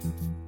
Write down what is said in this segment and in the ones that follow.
Mm-hmm.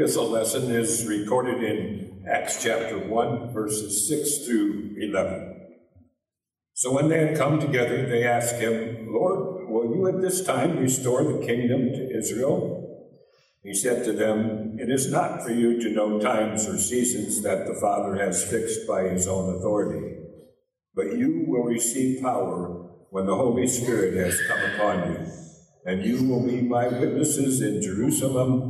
Epistle lesson is recorded in Acts chapter 1, verses 6 through 11. So when they had come together, they asked him, Lord, will you at this time restore the kingdom to Israel? He said to them, It is not for you to know times or seasons that the Father has fixed by his own authority, but you will receive power when the Holy Spirit has come upon you, and you will be my witnesses in Jerusalem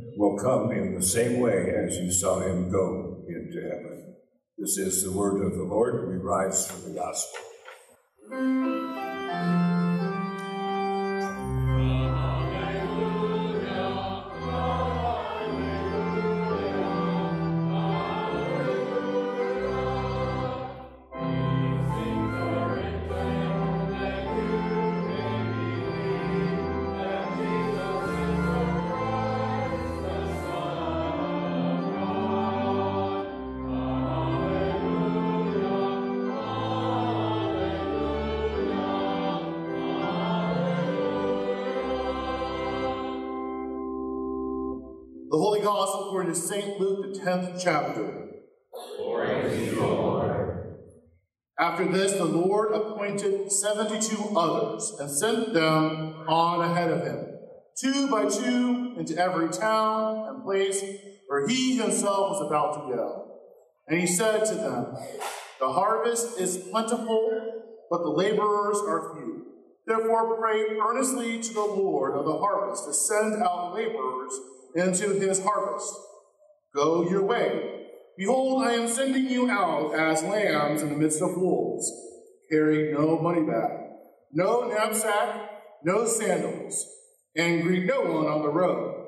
will come in the same way as you saw him go into heaven. This is the word of the Lord. We rise for the gospel. The Holy Gospel according to St. Luke, the 10th chapter. Glory to you, Lord. After this, the Lord appointed 72 others and sent them on ahead of him, two by two, into every town and place where he himself was about to go. And he said to them, The harvest is plentiful, but the laborers are few. Therefore, pray earnestly to the Lord of the harvest to send out laborers into his harvest. Go your way. Behold, I am sending you out as lambs in the midst of wolves. Carry no money bag, no knapsack, no sandals, and greet no one on the road.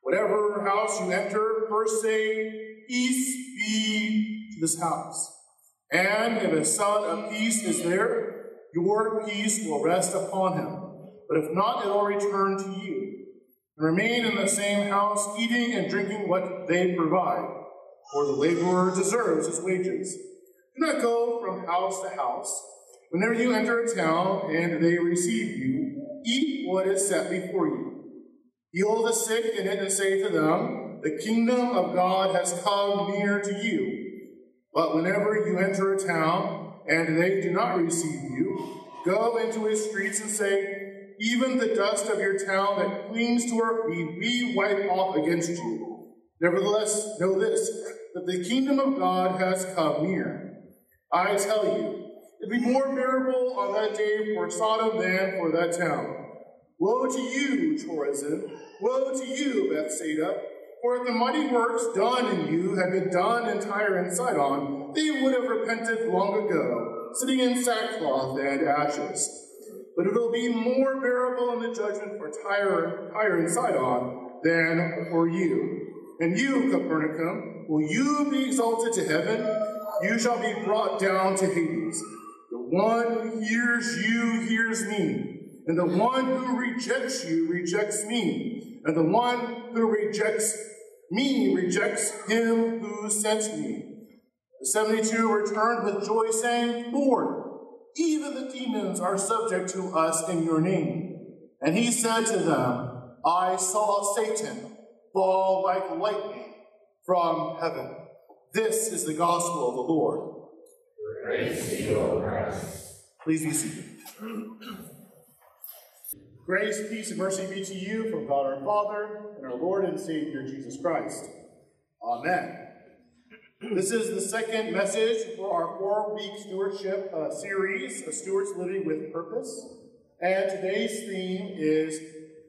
Whatever house you enter, first say, Peace be to this house. And if a son of peace is there, your peace will rest upon him. But if not, it will return to you remain in the same house, eating and drinking what they provide, for the laborer deserves his wages. Do not go from house to house. Whenever you enter a town and they receive you, eat what is set before you. Heal the sick in it and say to them, The kingdom of God has come near to you. But whenever you enter a town and they do not receive you, go into its streets and say, Even the dust of your town that clings to feet, we wipe off against you. Nevertheless, know this, that the kingdom of God has come near. I tell you, it'd be more bearable on that day for Sodom than for that town. Woe to you, Chorazin! Woe to you, Bethsaida! For if the mighty works done in you had been done in Tyre and Sidon, they would have repented long ago, sitting in sackcloth and ashes. But it will be more bearable in the judgment for Tyre, Tyre and Sidon than for you. And you, Capernaum, will you be exalted to heaven? You shall be brought down to Hades. The one who hears you hears me. And the one who rejects you rejects me. And the one who rejects me rejects him who sent me. The 72 returned with joy, saying, Lord, even the demons are subject to us in your name. And he said to them, I saw Satan fall like lightning from heaven. This is the gospel of the Lord. Praise to you, Christ. Please be seated. Grace, peace, and mercy be to you from God our Father and our Lord and Savior Jesus Christ. Amen. This is the second message for our four week stewardship uh, series, Stewards Living with Purpose. And today's theme is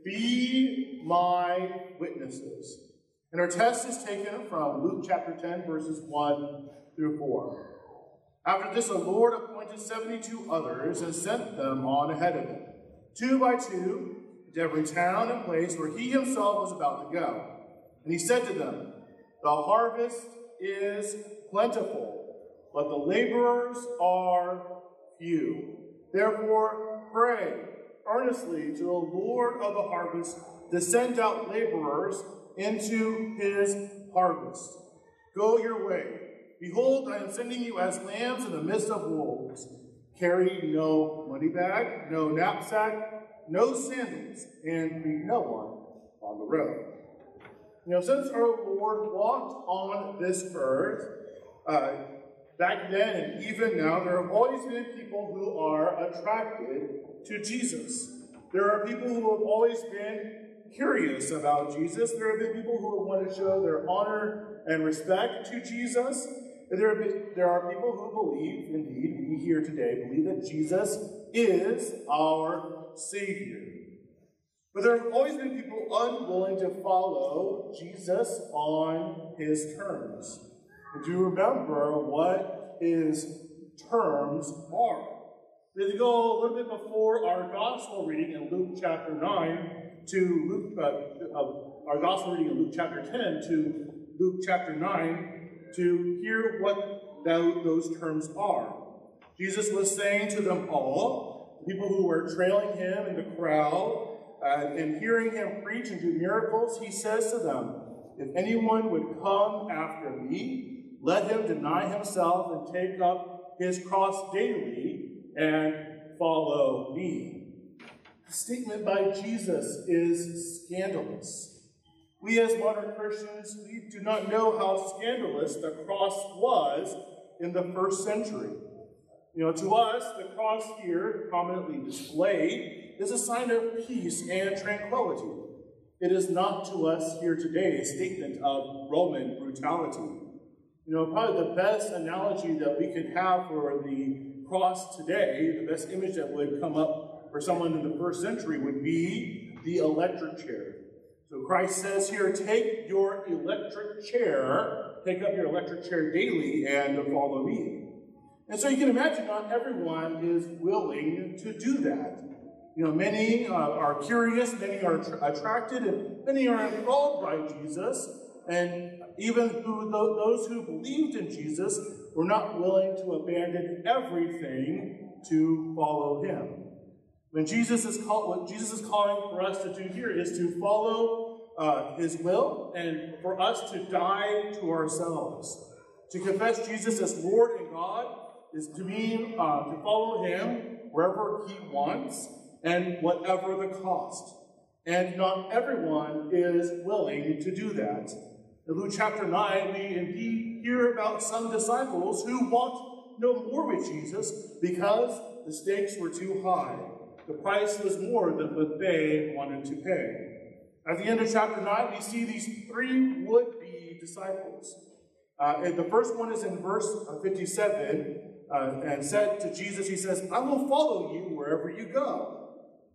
Be My Witnesses. And our text is taken from Luke chapter 10, verses 1 through 4. After this, the Lord appointed 72 others and sent them on ahead of him two by two, to every town and place where he himself was about to go. And he said to them, The harvest is plentiful, but the laborers are few. Therefore, pray earnestly to the Lord of the harvest to send out laborers into his harvest. Go your way. Behold, I am sending you as lambs in the midst of wolves. Carry no money bag, no knapsack, no sandals, and greet no one on the road. You know, since our Lord walked on this earth, uh, back then and even now, there have always been people who are attracted to Jesus. There are people who have always been curious about Jesus. There have been people who want to show their honor and respect to Jesus. There are, there are people who believe, indeed, we here today believe that Jesus is our Savior. But there have always been people unwilling to follow Jesus on his terms. And do you remember what his terms are? If go a little bit before our gospel reading in Luke chapter 9 to Luke, uh, uh, our gospel reading in Luke chapter 10 to Luke chapter 9, to hear what those terms are. Jesus was saying to them all, the people who were trailing him in the crowd, uh, and hearing him preach and do miracles, he says to them, If anyone would come after me, let him deny himself and take up his cross daily and follow me. The statement by Jesus is scandalous. We as modern Christians, we do not know how scandalous the cross was in the first century. You know, to us, the cross here, prominently displayed, is a sign of peace and tranquility. It is not to us here today a statement of Roman brutality. You know, probably the best analogy that we could have for the cross today, the best image that would come up for someone in the first century would be the electric chair. So Christ says here, take your electric chair, take up your electric chair daily and follow me. And so you can imagine not everyone is willing to do that. You know, many uh, are curious, many are attracted, and many are enthralled by Jesus. And even who, those who believed in Jesus were not willing to abandon everything to follow him. When Jesus is what Jesus is calling for us to do here is to follow uh, His will and for us to die to ourselves. To confess Jesus as Lord and God is to be uh, to follow him wherever he wants and whatever the cost. And not everyone is willing to do that. In Luke chapter 9, we indeed hear about some disciples who walked no more with Jesus because the stakes were too high. The price was more than what they wanted to pay. At the end of chapter 9, we see these three would be disciples. Uh, the first one is in verse 57 uh, and said to Jesus, He says, I will follow you wherever you go.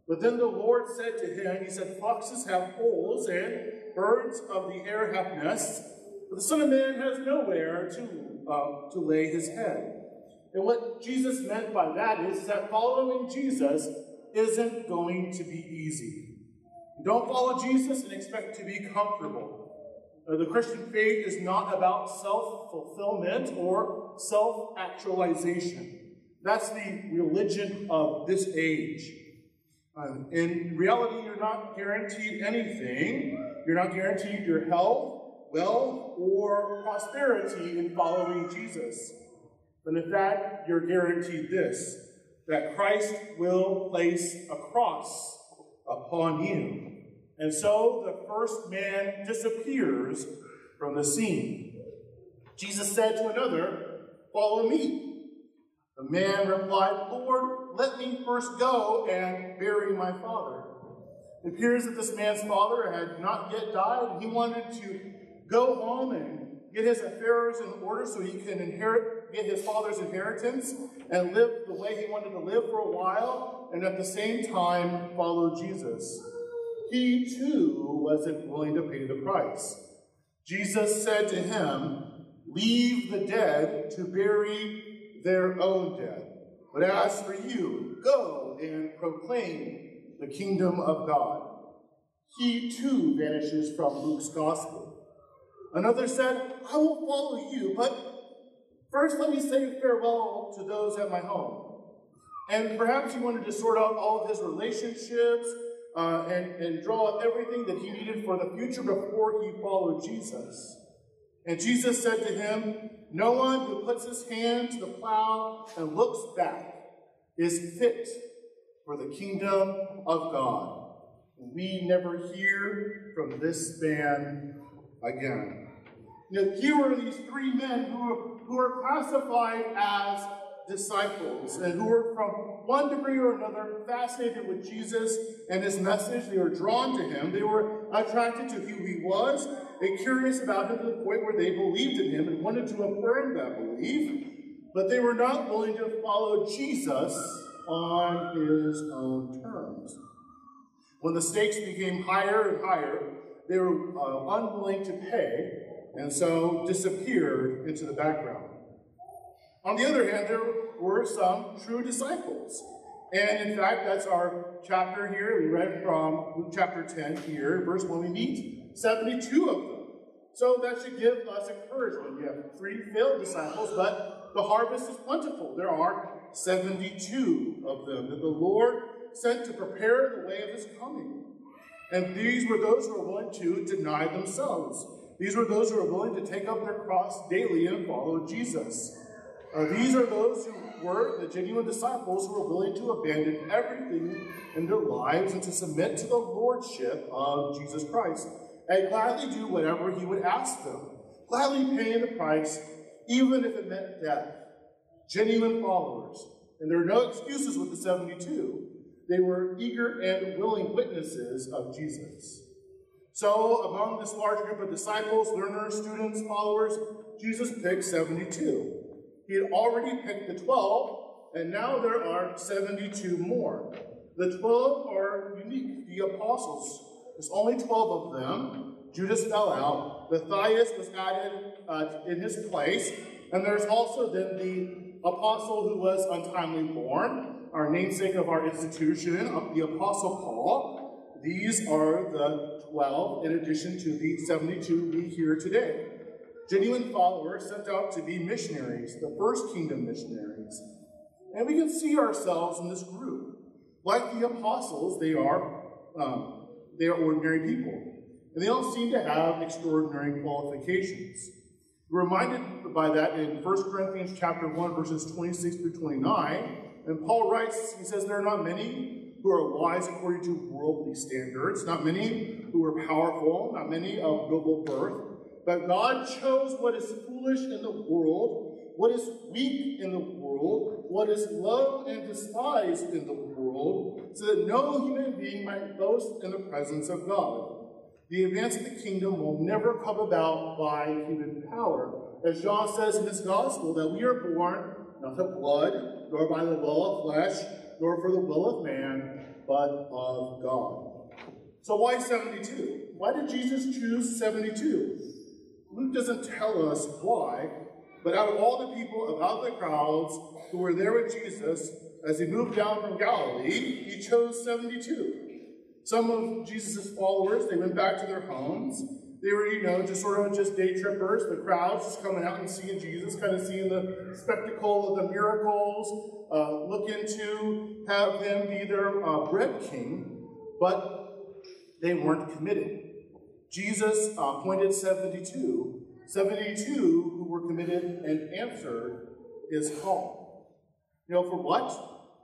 But then the Lord said to him, He said, Foxes have holes and birds of the air have nests, but the Son of Man has nowhere to, uh, to lay his head. And what Jesus meant by that is that following Jesus isn't going to be easy. Don't follow Jesus and expect to be comfortable. Uh, the Christian faith is not about self fulfillment or self actualization. That's the religion of this age. Uh, in reality, you're not guaranteed anything. You're not guaranteed your health, wealth, or prosperity in following Jesus. But in fact, you're guaranteed this that Christ will place a cross upon you. And so the first man disappears from the scene. Jesus said to another, Follow me. The man replied, Lord, let me first go and bury my father. It appears that this man's father had not yet died. He wanted to go home and get his affairs in order so he can inherit, get his father's inheritance and live the way he wanted to live for a while, and at the same time follow Jesus he too wasn't willing to pay the price. Jesus said to him, Leave the dead to bury their own dead. But as for you, go and proclaim the kingdom of God. He too vanishes from Luke's gospel. Another said, I will follow you, but first let me say farewell to those at my home. And perhaps he wanted to sort out all of his relationships uh, and, and draw everything that he needed for the future before he followed Jesus. And Jesus said to him, No one who puts his hand to the plow and looks back is fit for the kingdom of God. We never hear from this man again. Now, here are these three men who are, who are classified as disciples and who were from one degree or another fascinated with Jesus and his message. They were drawn to him. They were attracted to who he was and curious about him to the point where they believed in him and wanted to affirm that belief. But they were not willing to follow Jesus on his own terms. When the stakes became higher and higher, they were uh, unwilling to pay and so disappeared into the background. On the other hand, there were some true disciples. And in fact, that's our chapter here. We read from Luke chapter 10 here, verse 1. We meet 72 of them. So that should give us encouragement. We have three failed disciples, but the harvest is plentiful. There are 72 of them that the Lord sent to prepare the way of his coming. And these were those who were willing to deny themselves. These were those who were willing to take up their cross daily and follow Jesus. Uh, these are those who were the genuine disciples who were willing to abandon everything in their lives and to submit to the lordship of Jesus Christ and gladly do whatever he would ask them, gladly paying the price, even if it meant death. Genuine followers. And there are no excuses with the 72. They were eager and willing witnesses of Jesus. So, among this large group of disciples, learners, students, followers, Jesus picked 72. He had already picked the 12, and now there are 72 more. The 12 are unique, the apostles. There's only 12 of them. Judas fell out. Matthias was added uh, in his place. And there's also then the apostle who was untimely born, our namesake of our institution, the apostle Paul. These are the 12 in addition to the 72 we hear today genuine followers sent out to be missionaries, the first kingdom missionaries. And we can see ourselves in this group. Like the apostles, they are, um, they are ordinary people. And they don't seem to have extraordinary qualifications. We're reminded by that in 1 Corinthians chapter 1, verses 26 through 29. And Paul writes, he says, There are not many who are wise according to worldly standards, not many who are powerful, not many of noble birth. But God chose what is foolish in the world, what is weak in the world, what is low and despised in the world, so that no human being might boast in the presence of God. The advance of the kingdom will never come about by human power. As John says in his gospel, that we are born not of blood, nor by the will of flesh, nor for the will of man, but of God. So why 72? Why did Jesus choose 72? Luke doesn't tell us why, but out of all the people, of out of the crowds who were there with Jesus, as he moved down from Galilee, he chose 72. Some of Jesus' followers, they went back to their homes. They were, you know, just sort of just day trippers, the crowds just coming out and seeing Jesus, kind of seeing the spectacle of the miracles, uh, looking to have him be their uh, bread king, but they weren't committed. Jesus uh, appointed 72, 72 who were committed and answered his call. You know, for what?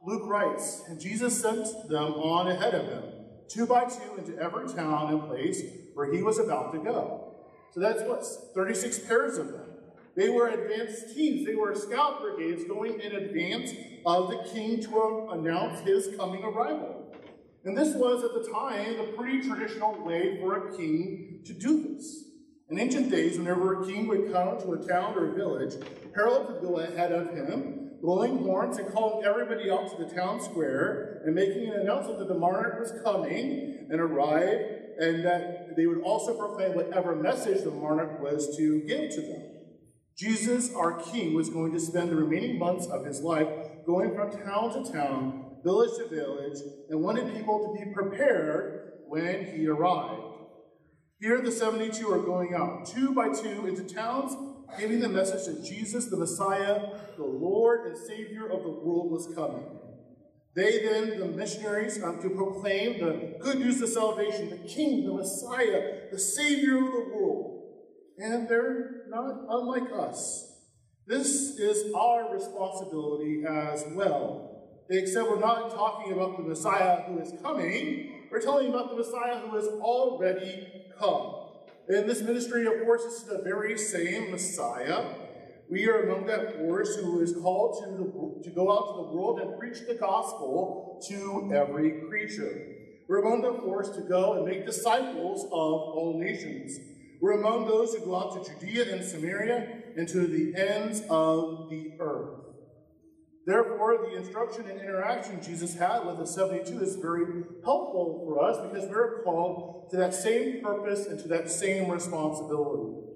Luke writes, and Jesus sent them on ahead of him two by two into every town and place where he was about to go. So that's what, 36 pairs of them. They were advanced teams. They were scout brigades going in advance of the king to announce his coming arrival. And this was, at the time, the pretty traditional way for a king to do this. In ancient days, whenever a king would come to a town or a village, heralds would go ahead of him blowing horns and calling everybody out to the town square and making an announcement that the monarch was coming and arrived, and that they would also proclaim whatever message the monarch was to give to them. Jesus, our King, was going to spend the remaining months of his life going from town to town, village to village, and wanted people to be prepared when he arrived. Here, the 72 are going out, two by two, into towns giving the message that Jesus, the Messiah, the Lord and Savior of the world, was coming. They then, the missionaries, um, to proclaim the good news of salvation, the King, the Messiah, the Savior of the world. And they're not unlike us. This is our responsibility as well. Except we're not talking about the Messiah who is coming, we're telling about the Messiah who has already come. In this ministry, of course, is the very same Messiah. We are among that force who is called to, the, to go out to the world and preach the gospel to every creature. We're among the force to go and make disciples of all nations. We're among those who go out to Judea and Samaria and to the ends of the earth. Therefore, the instruction and interaction Jesus had with the 72 is very helpful for us because we're called to that same purpose and to that same responsibility.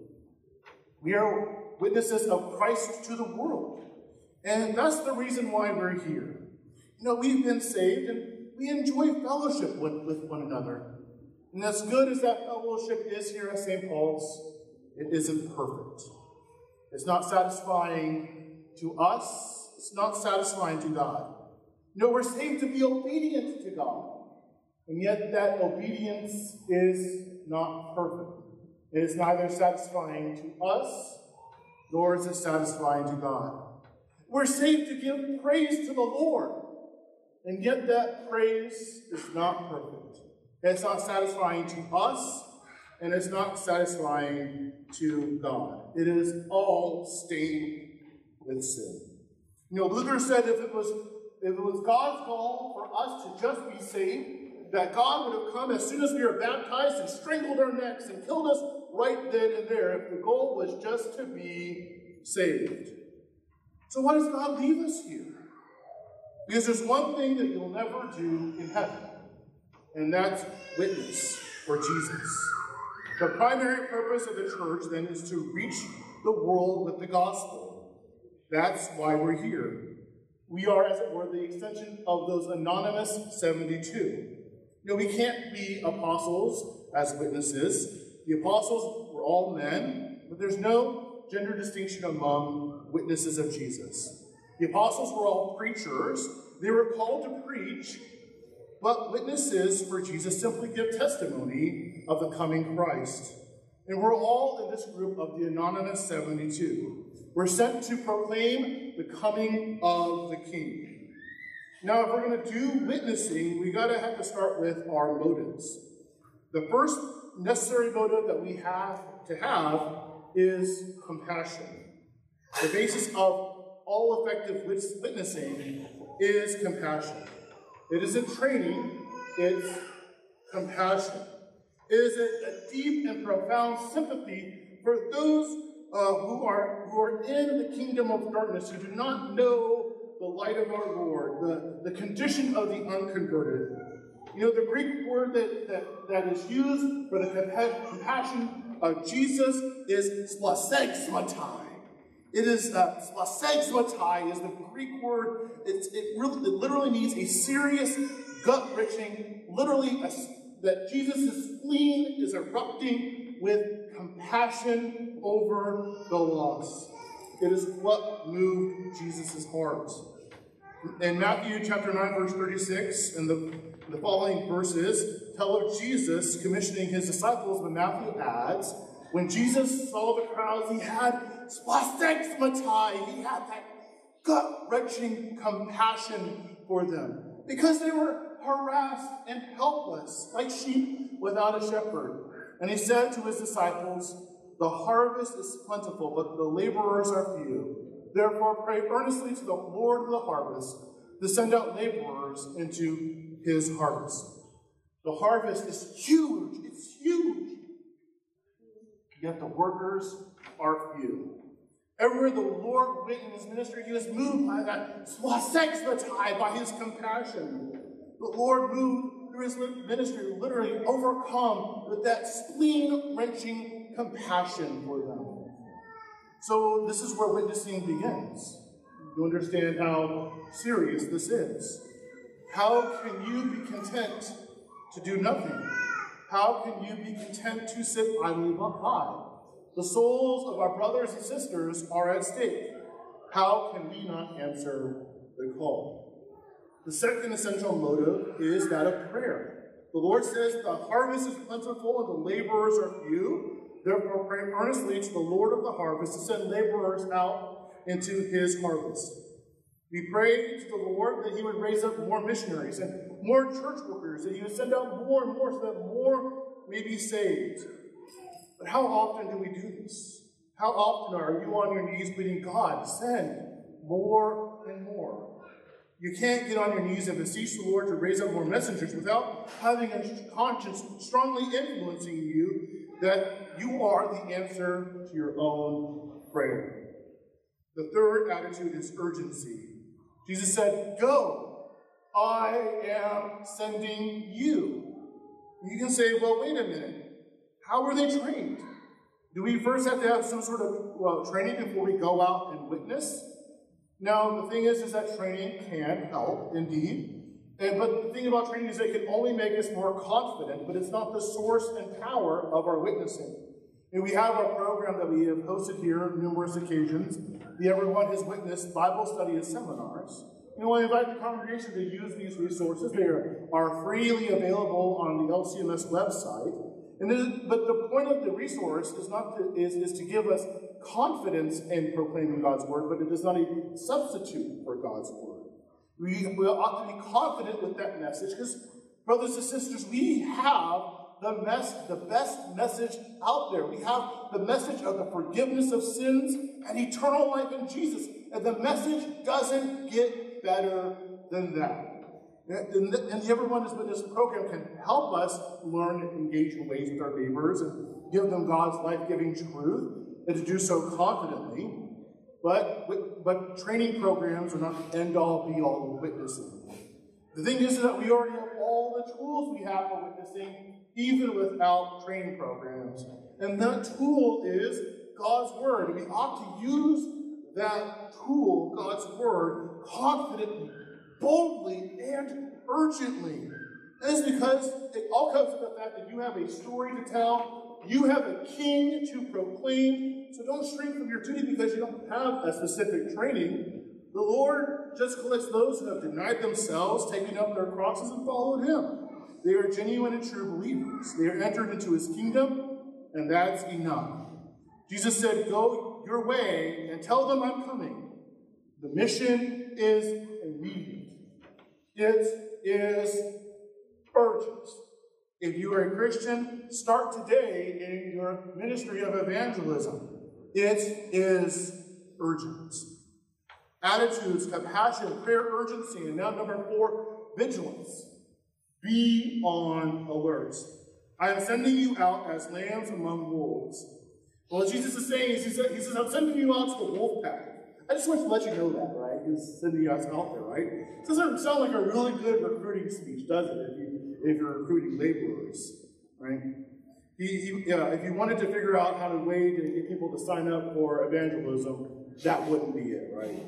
We are witnesses of Christ to the world. And that's the reason why we're here. You know, we've been saved and we enjoy fellowship with, with one another. And as good as that fellowship is here at St. Paul's, it isn't perfect. It's not satisfying to us not satisfying to God. No, we're saved to be obedient to God. And yet that obedience is not perfect. It is neither satisfying to us, nor is it satisfying to God. We're saved to give praise to the Lord. And yet that praise is not perfect. It's not satisfying to us, and it's not satisfying to God. It is all stained with sin. You know, Luther said if it was if it was God's call for us to just be saved, that God would have come as soon as we were baptized and strangled our necks and killed us right then and there if the goal was just to be saved. So why does God leave us here? Because there's one thing that you'll never do in heaven, and that's witness for Jesus. The primary purpose of the church then is to reach the world with the gospel. That's why we're here. We are, as it were, the extension of those anonymous 72. You know, we can't be apostles as witnesses. The apostles were all men, but there's no gender distinction among witnesses of Jesus. The apostles were all preachers. They were called to preach, but witnesses for Jesus simply give testimony of the coming Christ. And we're all in this group of the Anonymous 72. We're sent to proclaim the coming of the King. Now, if we're going to do witnessing, we got to have to start with our motives. The first necessary motive that we have to have is compassion. The basis of all effective witnessing is compassion. It isn't training, it's compassion. It is a, a deep and profound sympathy for those uh, who, are, who are in the kingdom of darkness, who do not know the light of our Lord, the, the condition of the unconverted. You know, the Greek word that, that, that is used for the compassion of Jesus is splasegmatai. It is uh, is the Greek word. It's, it, really, it literally means a serious, gut-wrenching, literally a, that Jesus' spleen is erupting with compassion over the lost. It is what moved Jesus' heart. In Matthew chapter 9, verse 36, and the, the following verses tell of Jesus commissioning his disciples, but Matthew adds, when Jesus saw the crowds, he had splastegmatai, he had that gut-wrenching compassion for them because they were harassed and helpless, like sheep without a shepherd. And he said to his disciples, The harvest is plentiful, but the laborers are few. Therefore, pray earnestly to the Lord of the harvest to send out laborers into his harvest. The harvest is huge. It's huge. Yet the workers are few. Everywhere the Lord went in his ministry, he was moved by that swasexmatai, by his compassion. The Lord moved through his ministry, literally overcome with that spleen wrenching compassion for them. So, this is where witnessing begins. You understand how serious this is. How can you be content to do nothing? How can you be content to sit idly by? The souls of our brothers and sisters are at stake. How can we not answer the call? The second essential motive is that of prayer. The Lord says, The harvest is plentiful and the laborers are few. Therefore, pray earnestly to the Lord of the harvest to send laborers out into his harvest. We pray to the Lord that he would raise up more missionaries and more church workers, that he would send out more and more so that more may be saved. But how often do we do this? How often are you on your knees pleading, God, send more? You can't get on your knees and beseech the Lord to raise up more messengers without having a conscience strongly influencing you that you are the answer to your own prayer. The third attitude is urgency. Jesus said, Go, I am sending you. You can say, Well, wait a minute. How were they trained? Do we first have to have some sort of well, training before we go out and witness? Now, the thing is, is that training can help, indeed. And, but the thing about training is it can only make us more confident, but it's not the source and power of our witnessing. And we have our program that we have hosted here on numerous occasions. The Every One His Witness Bible Study and Seminars. And we invite the congregation to use these resources. They are freely available on the LCMS website. And but the point of the resource is not to, is, is to give us confidence in proclaiming God's word, but it is not a substitute for God's word. We, we ought to be confident with that message because, brothers and sisters, we have the, mess, the best message out there. We have the message of the forgiveness of sins and eternal life in Jesus. And the message doesn't get better than that. And and Every One His Witness program can help us learn and engage in ways with our neighbors and give them God's life-giving truth, and to do so confidently. But, but training programs are not the end-all, be-all of witnessing. The thing is that we already have all the tools we have for witnessing, even without training programs. And that tool is God's Word. We ought to use that tool, God's Word, confidently boldly and urgently. That is because it all comes from the fact that you have a story to tell, you have a king to proclaim. So don't shrink from your duty because you don't have a specific training. The Lord just collects those who have denied themselves, taken up their crosses, and followed him. They are genuine and true believers. They are entered into his kingdom, and that's enough. Jesus said, Go your way and tell them I'm coming. The mission is immediate, it is urgent. If you are a Christian, start today in your ministry of evangelism. It is urgent. Attitudes, compassion, prayer, urgency, and now number four, vigilance. Be on alert. I am sending you out as lambs among wolves. Well, Jesus is saying is he, says, I'm sending you out to the wolf pack. I just want to let you know that, right? He's sending you out there, right? It doesn't sound like a really good recruiting speech, does it? If, you, if you're recruiting laborers, right? He, he, uh, if you wanted to figure out how to way to get people to sign up for evangelism, that wouldn't be it, right?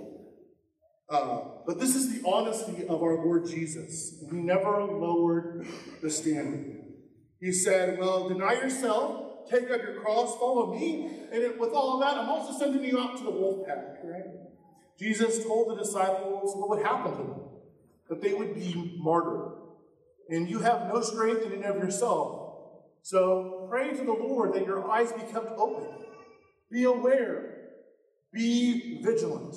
Uh, but this is the honesty of our Lord Jesus. He never lowered the standard. He said, Well, deny yourself, take up your cross, follow me, and it, with all of that, I'm also sending you out to the wolf pack, right? Jesus told the disciples what would happen to them, that they would be martyred. And you have no strength in and of yourself. So pray to the Lord that your eyes be kept open. Be aware. Be vigilant.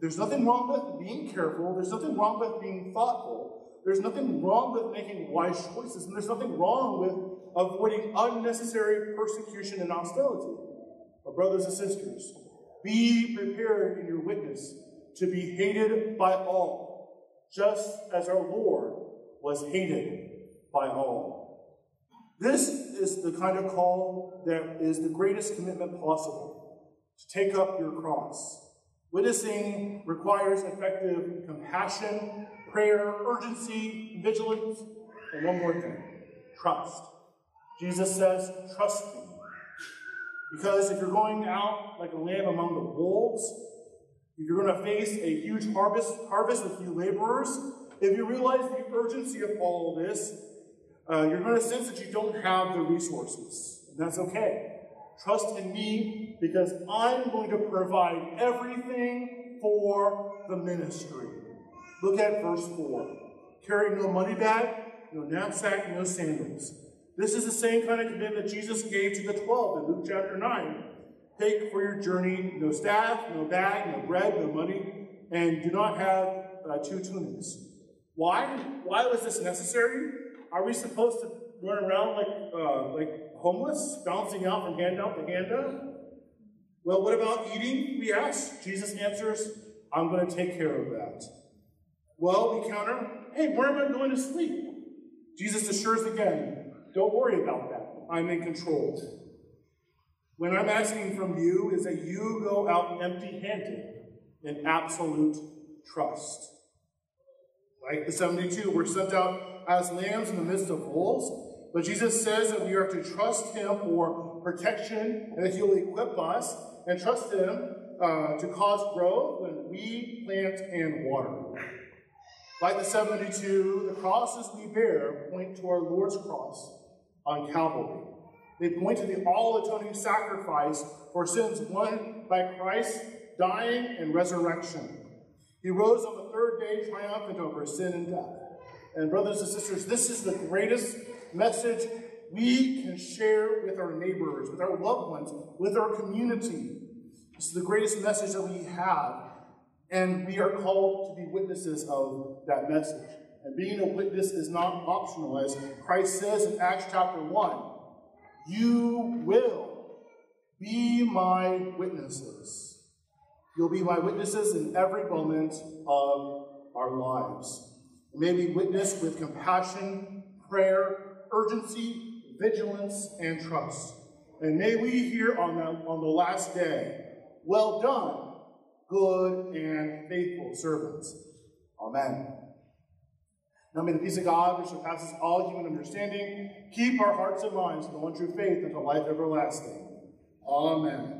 There's nothing wrong with being careful. There's nothing wrong with being thoughtful. There's nothing wrong with making wise choices. And there's nothing wrong with avoiding unnecessary persecution and hostility. But, brothers and sisters, be prepared in your witness to be hated by all, just as our Lord was hated by all. This is the kind of call that is the greatest commitment possible to take up your cross Witnessing requires effective compassion, prayer, urgency, vigilance, and one more thing trust. Jesus says, Trust me. Because if you're going out like a lamb among the wolves, if you're going to face a huge harvest, harvest with few laborers, if you realize the urgency of all of this, uh, you're going to sense that you don't have the resources. And that's okay. Trust in me because I'm going to provide everything for the ministry. Look at verse 4. Carry no money bag, no knapsack, no sandals. This is the same kind of commitment Jesus gave to the 12 in Luke chapter 9. Take for your journey no staff, no bag, no bread, no money, and do not have uh, two tunics. Why? Why was this necessary? Are we supposed to run around like, uh, like homeless, bouncing out from handout to handout? Well, what about eating? We ask. Jesus answers, I'm going to take care of that. Well, we counter, hey, where am I going to sleep? Jesus assures again, don't worry about that. I'm in control. When I'm asking from you is that you go out empty handed in absolute trust. Like the 72 were sent out as lambs in the midst of wolves. But Jesus says that we are to trust him for protection and that he'll equip us and trust him uh, to cause growth when we plant and water. Like the 72, the crosses we bear point to our Lord's cross on Calvary. They point to the all atoning sacrifice for sins won by Christ dying and resurrection. He rose on the third day triumphant over sin and death. And, brothers and sisters, this is the greatest message we can share with our neighbors, with our loved ones, with our community. This is the greatest message that we have, and we are called to be witnesses of that message. And being a witness is not optional, as Christ says in Acts chapter 1 You will be my witnesses. You'll be my witnesses in every moment of our lives. May we witness with compassion, prayer, urgency, vigilance, and trust. And may we hear on the, on the last day, well done, good and faithful servants. Amen. Now may the peace of God, which surpasses all human understanding, keep our hearts and minds in the one true faith unto life everlasting. Amen.